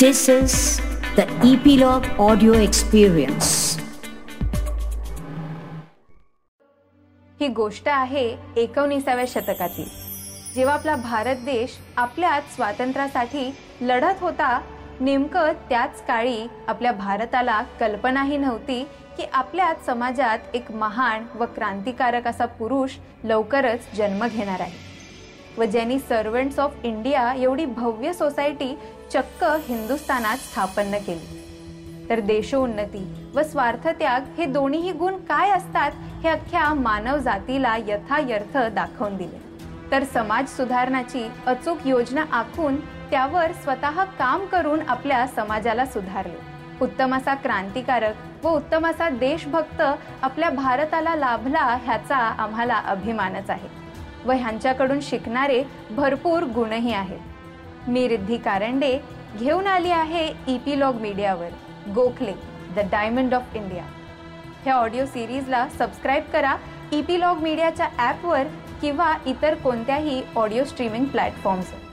This is the Epilogue Audio Experience. ही गोष्ट आहे एकोणीसाव्या शतकातील जेव्हा आपला भारत देश आपल्याच स्वातंत्र्यासाठी लढत होता नेमकं त्याच काळी आपल्या भारताला कल्पनाही नव्हती की आपल्या समाजात एक महान व क्रांतिकारक असा पुरुष लवकरच जन्म घेणार आहे व ज्यांनी सर्वंट्स ऑफ इंडिया एवढी भव्य सोसायटी चक्क हिंदुस्थानात स्थापन केली. तर देशोन्नती व स्वार्थत्याग हे दोन्हीही गुण काय असतात हे अख्ख्या मानव जातीला यथायर्थ दाखवून दिले. तर समाज सुधारणाची अचूक योजना आखून त्यावर स्वतः काम करून आपल्या समाजाला सुधारले. उत्तम असा क्रांतिकारक व उत्तम असा देशभक्त आपल्या भारताला लाभला ह्याचा आम्हाला अभिमानच आहे. व ह्यांच्याकडून शिकणारे भरपूर गुणही आहेत. मी रिद्धी कारंडे घेऊन आली आहे इपिलॉग मीडियावर Gokhale the diamond of India ह्या ऑडिओ सिरीजला सबस्क्राईब करा इपिलॉग मीडियाच्या ॲपवर किंवा इतर कोणत्याही ऑडिओ स्ट्रीमिंग प्लॅटफॉर्म्सवर.